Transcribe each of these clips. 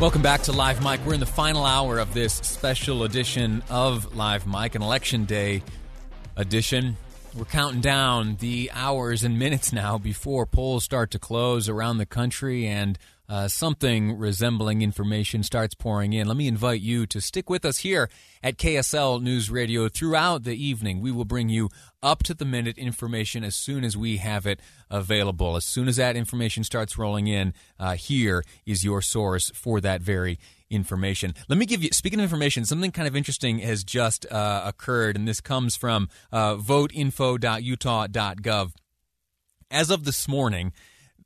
Welcome back to Live Mic. We're in the final hour of this special edition of Live Mic, an election day edition. We're counting down the hours and minutes now before polls start to close around the country and uh, something resembling information starts pouring in, let me invite you to stick with us here at KSL News Radio throughout the evening. We will bring you up to the minute information as soon as we have it available. As soon as that information starts rolling in, uh, here is your source for that very information. Let me give you, speaking of information, something kind of interesting has just uh, occurred, and this comes from uh, voteinfo.utah.gov. As of this morning,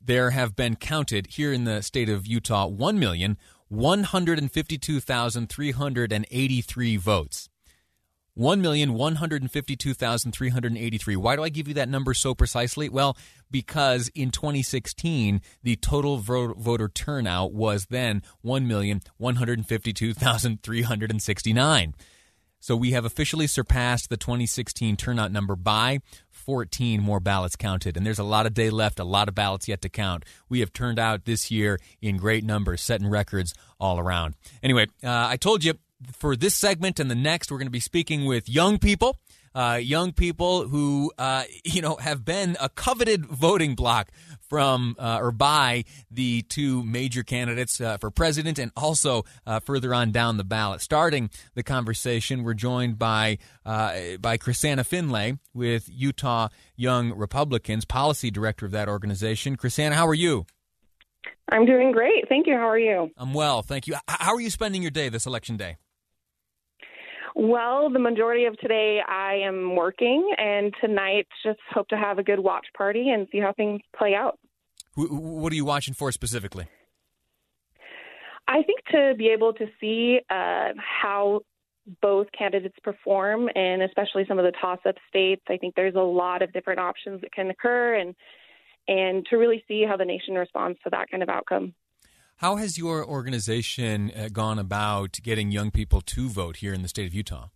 there have been counted here in the state of Utah 1,152,383 votes. 1,152,383. Why do I give you that number so precisely? Well, because in 2016, the total voter turnout was then 1,152,369. So we have officially surpassed the 2016 turnout number by 14 more ballots counted. And there's a lot of day left, a lot of ballots yet to count. We have turned out this year in great numbers, setting records all around. Anyway, uh, I told you for this segment and the next, we're going to be speaking with young people uh, young people who uh, you know have been a coveted voting block from uh, or by the two major candidates uh, for president and also uh, further on down the ballot. Starting the conversation, we're joined by uh, by Krisana Finlay with Utah Young Republicans, policy director of that organization. Krisana, how are you? I'm doing great. Thank you. How are you? I'm well. Thank you. How are you spending your day this election day? Well, the majority of today I am working, and tonight just hope to have a good watch party and see how things play out. What are you watching for specifically? I think to be able to see uh, how both candidates perform, and especially some of the toss-up states, I think there's a lot of different options that can occur, and and to really see how the nation responds to that kind of outcome. How has your organization uh, gone about getting young people to vote here in the state of Utah?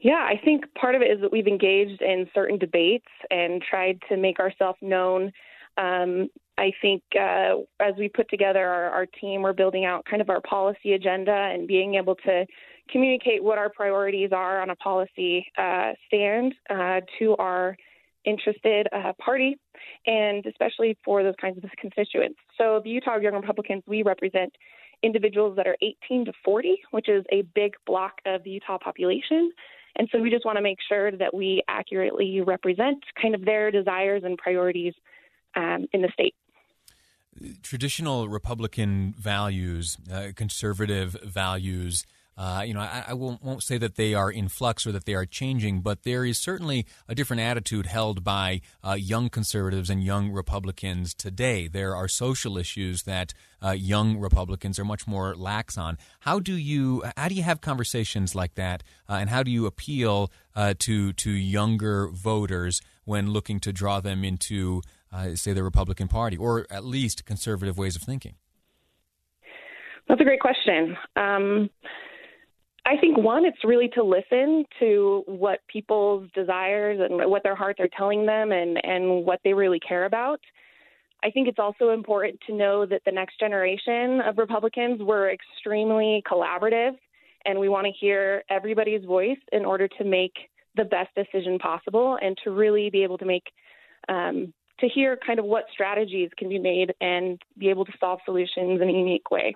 Yeah, I think part of it is that we've engaged in certain debates and tried to make ourselves known. Um, I think uh, as we put together our, our, team, we're building out kind of our policy agenda and being able to communicate what our priorities are on a policy uh, stand uh, to our interested uh, party, and especially for those kinds of constituents. So, the Utah Young Republicans, we represent individuals that are 18 to 40, which is a big block of the Utah population. And so, we just want to make sure that we accurately represent kind of their desires and priorities um, in the state. Traditional Republican values, uh, conservative values, uh, you know, I, I won't, won't, say that they are in flux or that they are changing, but there is certainly a different attitude held by uh, young conservatives and young Republicans today. There are social issues that uh, young Republicans are much more lax on. How do you how do you have conversations like that, uh, and how do you appeal uh, to to younger voters when looking to draw them into, say, the Republican Party or at least conservative ways of thinking? That's a great question. Um, I think one, it's really to listen to what people's desires and what their hearts are telling them and, and what they really care about. I think it's also important to know that the next generation of Republicans were extremely collaborative, and we want to hear everybody's voice in order to make the best decision possible and to really be able to make um, to hear kind of what strategies can be made and be able to solve solutions in a unique way.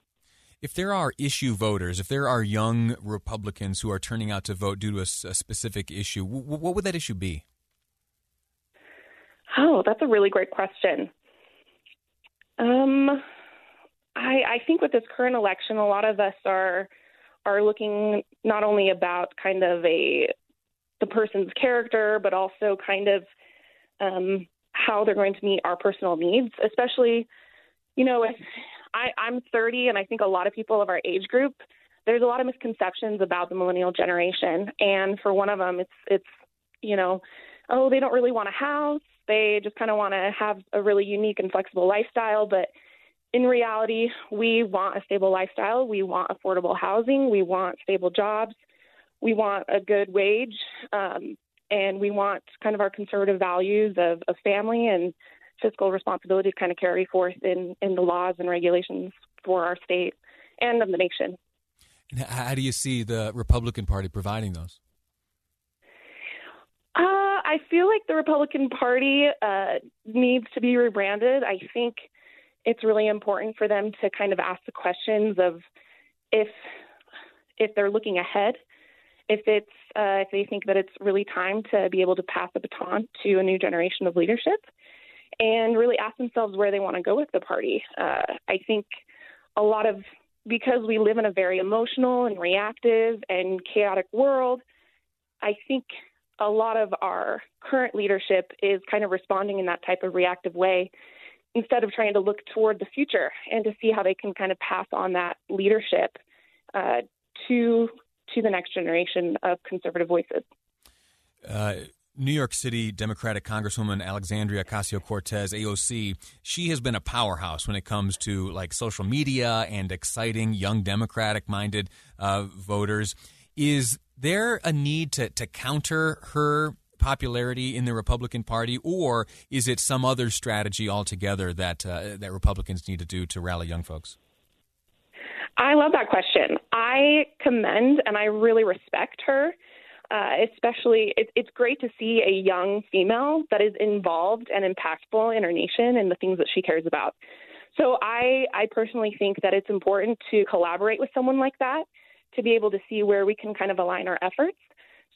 If there are issue voters, if there are young Republicans who are turning out to vote due to a, a specific issue, w- what would that issue be? Oh, that's a really great question. Um, I, I think with this current election, a lot of us are are looking not only about kind of a the person's character, but also kind of um, how they're going to meet our personal needs, especially, you know, I, I'm 30, and I think a lot of people of our age group, there's a lot of misconceptions about the millennial generation. And for one of them, it's it's you know, oh, they don't really want a house. They just kind of want to have a really unique and flexible lifestyle. But in reality, we want a stable lifestyle. We want affordable housing. We want stable jobs. We want a good wage. Um, and we want kind of our conservative values of, of family and fiscal responsibility to kind of carry forth in, in the laws and regulations for our state and of the nation. And how do you see the Republican Party providing those? Uh, I feel like the Republican Party uh, needs to be rebranded. I think it's really important for them to kind of ask the questions of if if they're looking ahead, if it's uh, if they think that it's really time to be able to pass the baton to a new generation of leadership, and really ask themselves where they want to go with the party. Uh, I think a lot of because we live in a very emotional and reactive and chaotic world, I think a lot of our current leadership is kind of responding in that type of reactive way instead of trying to look toward the future and to see how they can kind of pass on that leadership uh, to to the next generation of conservative voices. Uh, New York City Democratic Congresswoman Alexandria Ocasio Cortez, AOC, she has been a powerhouse when it comes to like social media and exciting young Democratic minded uh, voters. Is there a need to, to counter her popularity in the Republican Party, or is it some other strategy altogether that uh, that Republicans need to do to rally young folks? I love that question. I commend and I really respect her uh, especially it, it's great to see a young female that is involved and impactful in her nation and the things that she cares about. So I, I personally think that it's important to collaborate with someone like that to be able to see where we can kind of align our efforts.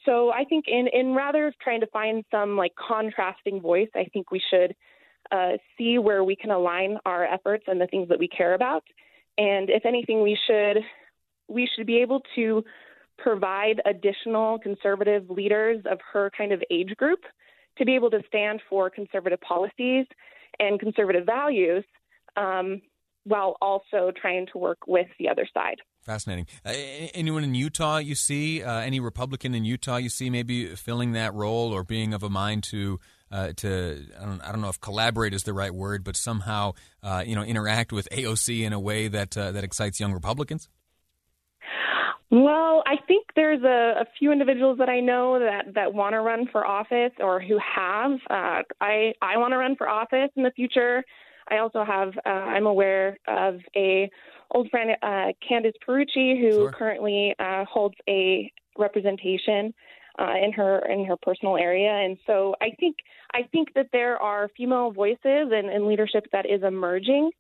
So I think in, in rather trying to find some like contrasting voice, I think we should uh, see where we can align our efforts and the things that we care about. And if anything, we should we should be able to provide additional conservative leaders of her kind of age group to be able to stand for conservative policies and conservative values um, while also trying to work with the other side. Fascinating. Uh, anyone in Utah you see, uh, any Republican in Utah you see maybe filling that role or being of a mind to uh, to I don't, I don't know if collaborate is the right word, but somehow uh, you know interact with AOC in a way that uh, that excites young Republicans? Well, I think there's a, a few individuals that I know that that want to run for office or who have. Uh, I I want to run for office in the future. I also have. Uh, I'm aware of a old friend, uh, Candice Pierucci who Sure. currently uh, holds a representation uh, in her in her personal area, and so I think I think that there are female voices and, and leadership that is emerging,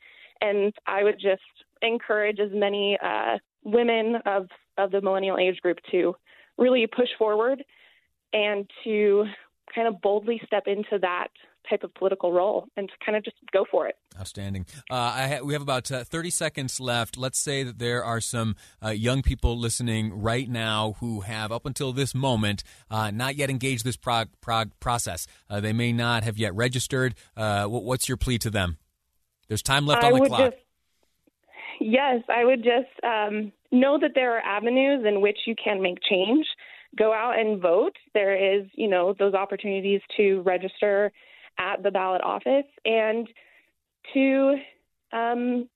and I would just encourage as many uh, women of of the millennial age group to really push forward and to kind of boldly step into that type of political role and to kind of just go for it. Outstanding. Uh, I ha- we have about uh, 30 seconds left. Let's say that there are some uh, young people listening right now who have, up until this moment, uh, not yet engaged this prog- prog- process. Uh, they may not have yet registered. Uh, wh- what's your plea to them? There's time left I on the clock. just yes, I would just um, know that there are avenues in which you can make change. Go out and vote. There is, you know, those opportunities to register at the ballot office and to um,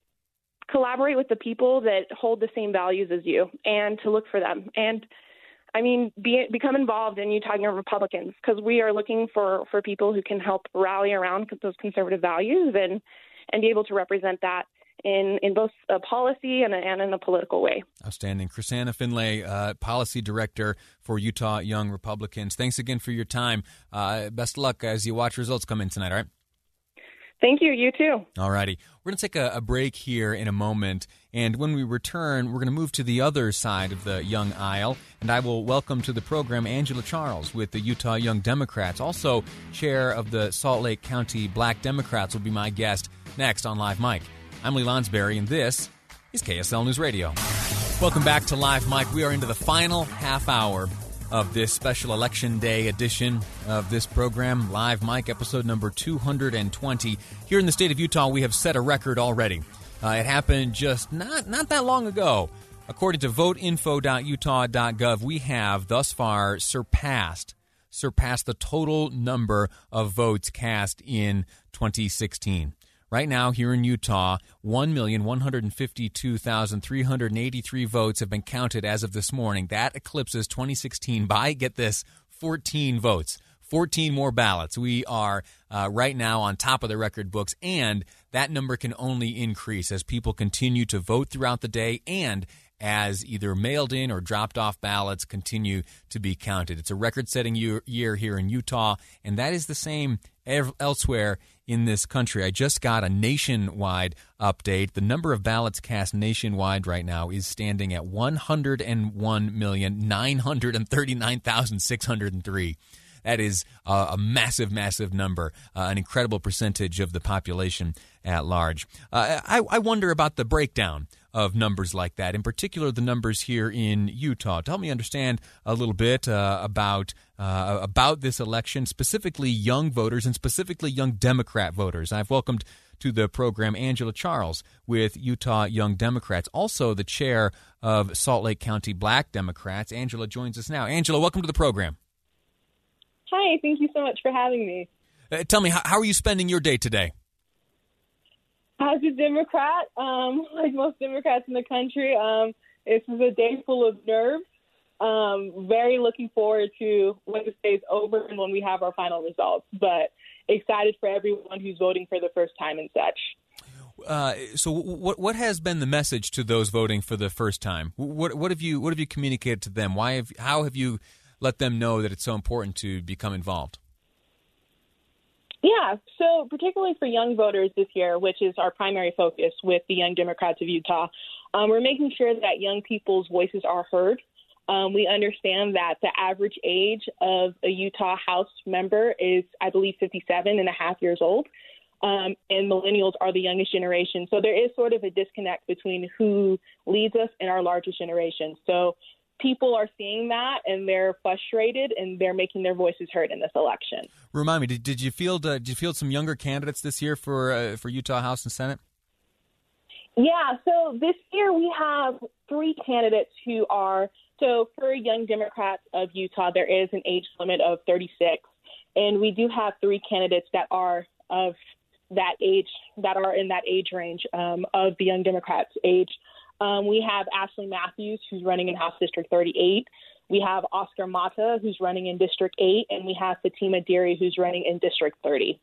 collaborate with the people that hold the same values as you and to look for them. And I mean, be, become involved in Utah Young Republicans because we are looking for, for people who can help rally around those conservative values and, and be able to represent that in, in both a policy and, a, and in a political way. Outstanding. Krisana Finlay, uh, Policy Director for Utah Young Republicans. Thanks again for your time. Uh, best of luck as you watch results come in tonight, all right? Thank you. You too. All righty. We're going to take a, a break here in a moment. And when we return, we're going to move to the other side of the young aisle. And I will welcome to the program Angela Charles with the Utah Young Democrats. Also, chair of the Salt Lake County Black Democrats will be my guest next on Live Mic. I'm Lee Lonsberry, and this is KSL News Radio. Welcome back to Live Mic. We are into the final half hour of this special election day edition of this program, Live Mic, episode number 220. Here in the state of Utah, we have set a record already. Uh, it happened just not not that long ago. According to voteinfo.utah.gov, we have thus far surpassed surpassed the total number of votes cast in 2016. Right now, here in Utah, 1,152,383 votes have been counted as of this morning. That eclipses 2016 by, get this, 14 votes. 14 more ballots. We are uh, right now on top of the record books, and that number can only increase as people continue to vote throughout the day and as either mailed in or dropped off ballots continue to be counted. It's a record setting year, here in Utah, and that is the same elsewhere in this country. I just got a nationwide update. The number of ballots cast nationwide right now is standing at 101,939,603. That is a massive, massive number, uh, an incredible percentage of the population at large. Uh, I, I wonder about the breakdown of numbers like that, in particular the numbers here in Utah. Tell me understand a little bit uh, about uh, about this election, specifically young voters and specifically young Democrat voters. I've welcomed to the program Angela Charles with Utah Young Democrats, also the chair of Salt Lake County Black Democrats. Angela joins us now. Angela, welcome to the program. Hi, thank you so much for having me. Uh, tell me, how, how are you spending your day today? As a Democrat, um, like most Democrats in the country, um, this is a day full of nerves. Um, very looking forward to when this day is over and when we have our final results. But excited for everyone who's voting for the first time and such. Uh, so, what what has been the message to those voting for the first time? What what have you what have you communicated to them? Why have how have you let them know that it's so important to become involved? Yeah, so particularly for young voters this year, which is our primary focus with the Young Democrats of Utah, um, we're making sure that young people's voices are heard. Um, we understand that the average age of a Utah House member is, I believe, 57 and a half years old. Um, and millennials are the youngest generation. So there is sort of a disconnect between who leads us and our largest generation. So people are seeing that and they're frustrated and they're making their voices heard in this election. Remind me, did, did you field uh, did you field some younger candidates this year for uh, for Utah House and Senate? Yeah, so this year we have three candidates who are so for young Democrats of Utah there is an age limit of 36 and we do have three candidates that are of that age that are in that age range um, of the young Democrats age. Um, we have Ashley Matthews, who's running in House District 38. We have Oscar Mata, who's running in District 8. And we have Fatima Dirie, who's running in District 30.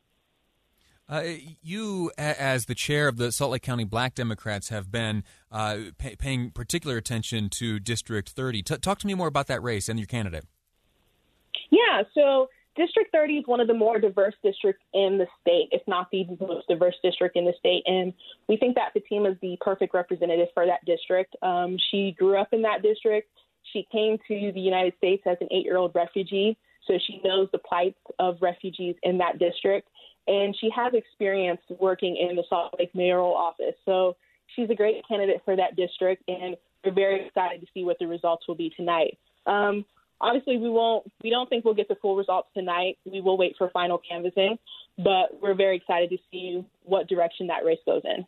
Uh, you, as the chair of the Salt Lake County Black Democrats, have been uh, pay- paying particular attention to District 30. T- talk to me more about that race and your candidate. Yeah, so District 30 is one of the more diverse districts in the state, if not the most diverse district in the state. And we think that Fatima is the perfect representative for that district. Um, she grew up in that district. She came to the United States as an eight year old refugee, so she knows the plight of refugees in that district. And she has experience working in the Salt Lake mayoral office. So she's a great candidate for that district, and we're very excited to see what the results will be tonight. Um, obviously we won't we don't think we'll get the full results tonight. We will wait for final canvassing but we're very excited to see what direction that race goes in.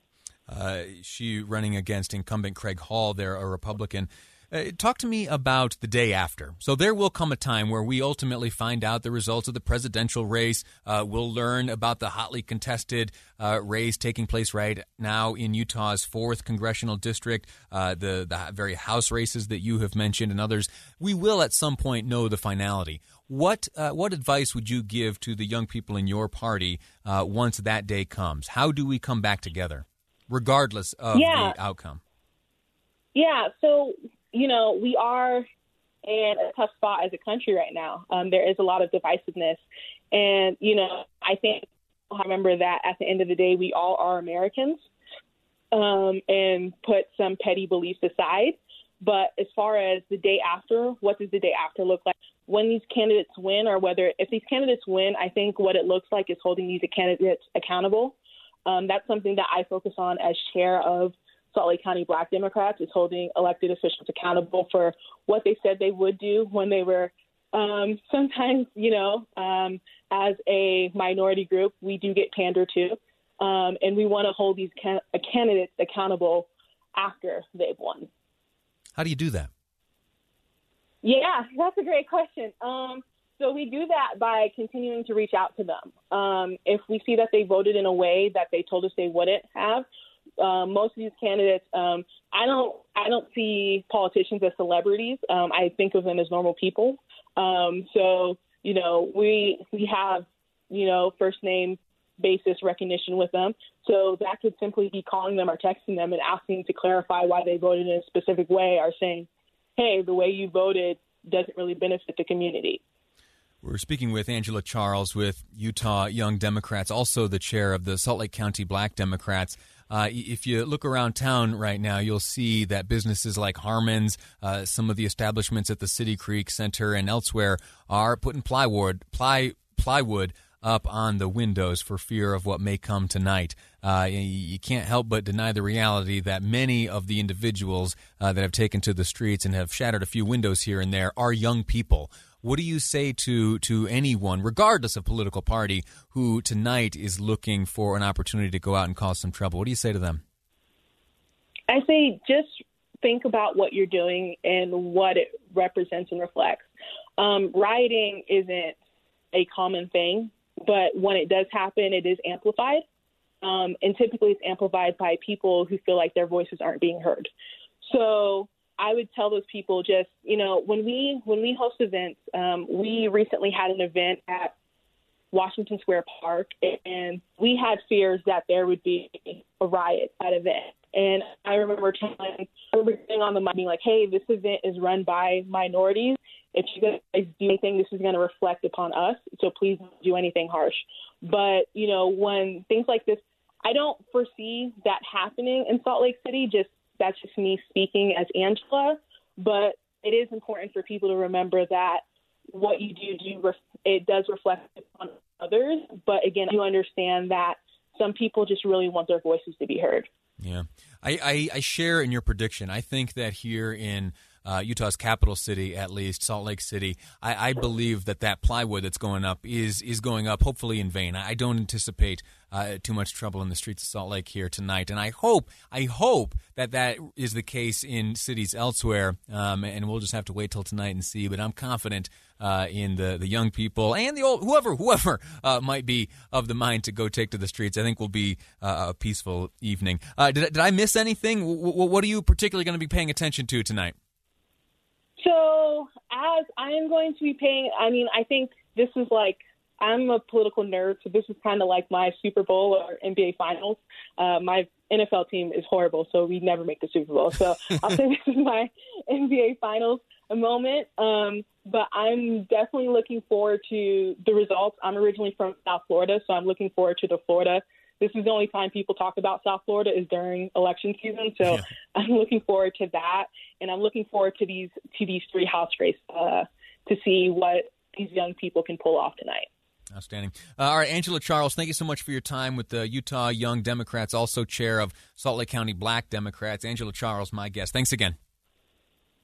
Uh, she running against incumbent craig hall there a republican uh, talk to me about the day after. So there will come a time where we ultimately find out the results of the presidential race. Uh, we'll learn about the hotly contested uh, race taking place right now in Utah's fourth congressional district, uh, the the very House races that you have mentioned and others. We will at some point know the finality. What uh, what advice would you give to the young people in your party uh, once that day comes? How do we come back together, regardless of yeah. the outcome? Yeah. So you know, we are in a tough spot as a country right now. Um, there is a lot of divisiveness. And, you know, I think I remember that at the end of the day, we all are Americans um, and put some petty beliefs aside. But as far as the day after, what does the day after look like? When these candidates win, or whether if these candidates win, I think what it looks like is holding these candidates accountable. Um, that's something that I focus on as chair of Salt Lake County Black Democrats is holding elected officials accountable for what they said they would do when they were um, sometimes, you know, um, as a minority group, we do get pandered to. um, and we want to hold these can- candidates accountable after they've won. How do you do that? Yeah, that's a great question. Um, so we do that by continuing to reach out to them. Um, if we see that they voted in a way that they told us they wouldn't have, um, most of these candidates, um, I don't, I don't see politicians as celebrities. Um, I think of them as normal people. Um, so you know, we we have you know first name basis recognition with them. So that could simply be calling them or texting them and asking to clarify why they voted in a specific way, or saying, "Hey, the way you voted doesn't really benefit the community." We're speaking with Angela Charles with Utah Young Democrats, also the chair of the Salt Lake County Black Democrats. Uh, if you look around town right now, you'll see that businesses like Harmon's, uh, some of the establishments at the City Creek Center and elsewhere are putting plywood, ply, plywood up on the windows for fear of what may come tonight. Uh, you can't help but deny the reality that many of the individuals uh, that have taken to the streets and have shattered a few windows here and there are young people what do you say to to anyone, regardless of political party, who tonight is looking for an opportunity to go out and cause some trouble? What do you say to them? I say just think about what you're doing and what it represents and reflects. Um, rioting isn't a common thing, but when it does happen, it is amplified. Um, and typically, it's amplified by people who feel like their voices aren't being heard. So I would tell those people just, you know, when we when we host events, um, we recently had an event at Washington Square Park, and we had fears that there would be a riot at event. And I remember telling, getting on the mic being like, "Hey, this event is run by minorities. If you guys do anything, this is going to reflect upon us. So please don't do anything harsh." But you know, when things like this, I don't foresee that happening in Salt Lake City. Just that's just me speaking as Angela, but it is important for people to remember that what you do do it does reflect on others. But again, you understand that some people just really want their voices to be heard. Yeah, I, I, I share in your prediction. I think that here in uh, Utah's capital city, at least Salt Lake City. I, I, believe that that plywood that's going up is is going up, hopefully in vain. I don't anticipate uh, too much trouble in the streets of Salt Lake here tonight, and I hope I hope that that is the case in cities elsewhere. Um, and we'll just have to wait till tonight and see. But I'm confident. Uh, in the, the young people and the old whoever whoever uh, might be of the mind to go take to the streets, I think will be uh, a peaceful evening. Uh, did, did I miss anything? W- what are you particularly going to be paying attention to tonight? So, as I am going to be paying, I mean, I think this is like I'm a political nerd, so this is kind of like my Super Bowl or NBA Finals. Uh, my NFL team is horrible, so we never make the Super Bowl. So I'll say this is my NBA Finals moment. Um, but I'm definitely looking forward to the results. I'm originally from South Florida, so I'm looking forward to the Florida this is the only time people talk about South Florida is during election season. So yeah. I'm looking forward to that, and I'm looking forward to these to these three house races uh, to see what these young people can pull off tonight. Outstanding. Uh, all right, Angela Charles, thank you so much for your time with the Utah Young Democrats, also chair of Salt Lake County Black Democrats. Angela Charles, my guest. Thanks again.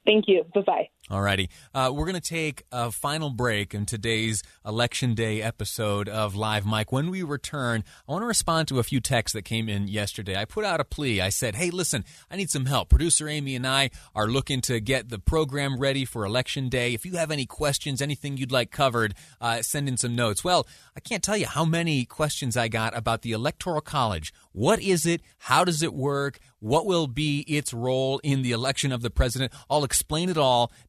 Thank you. Bye bye. All righty. Uh, we're going to take a final break in today's Election Day episode of Live Mic. When we return, I want to respond to a few texts that came in yesterday. I put out a plea. I said, hey, listen, I need some help. Producer Amy and I are looking to get the program ready for Election Day. If you have any questions, anything you'd like covered, uh, send in some notes. Well, I can't tell you how many questions I got about the Electoral College. What is it? How does it work? What will be its role in the election of the president? I'll explain it all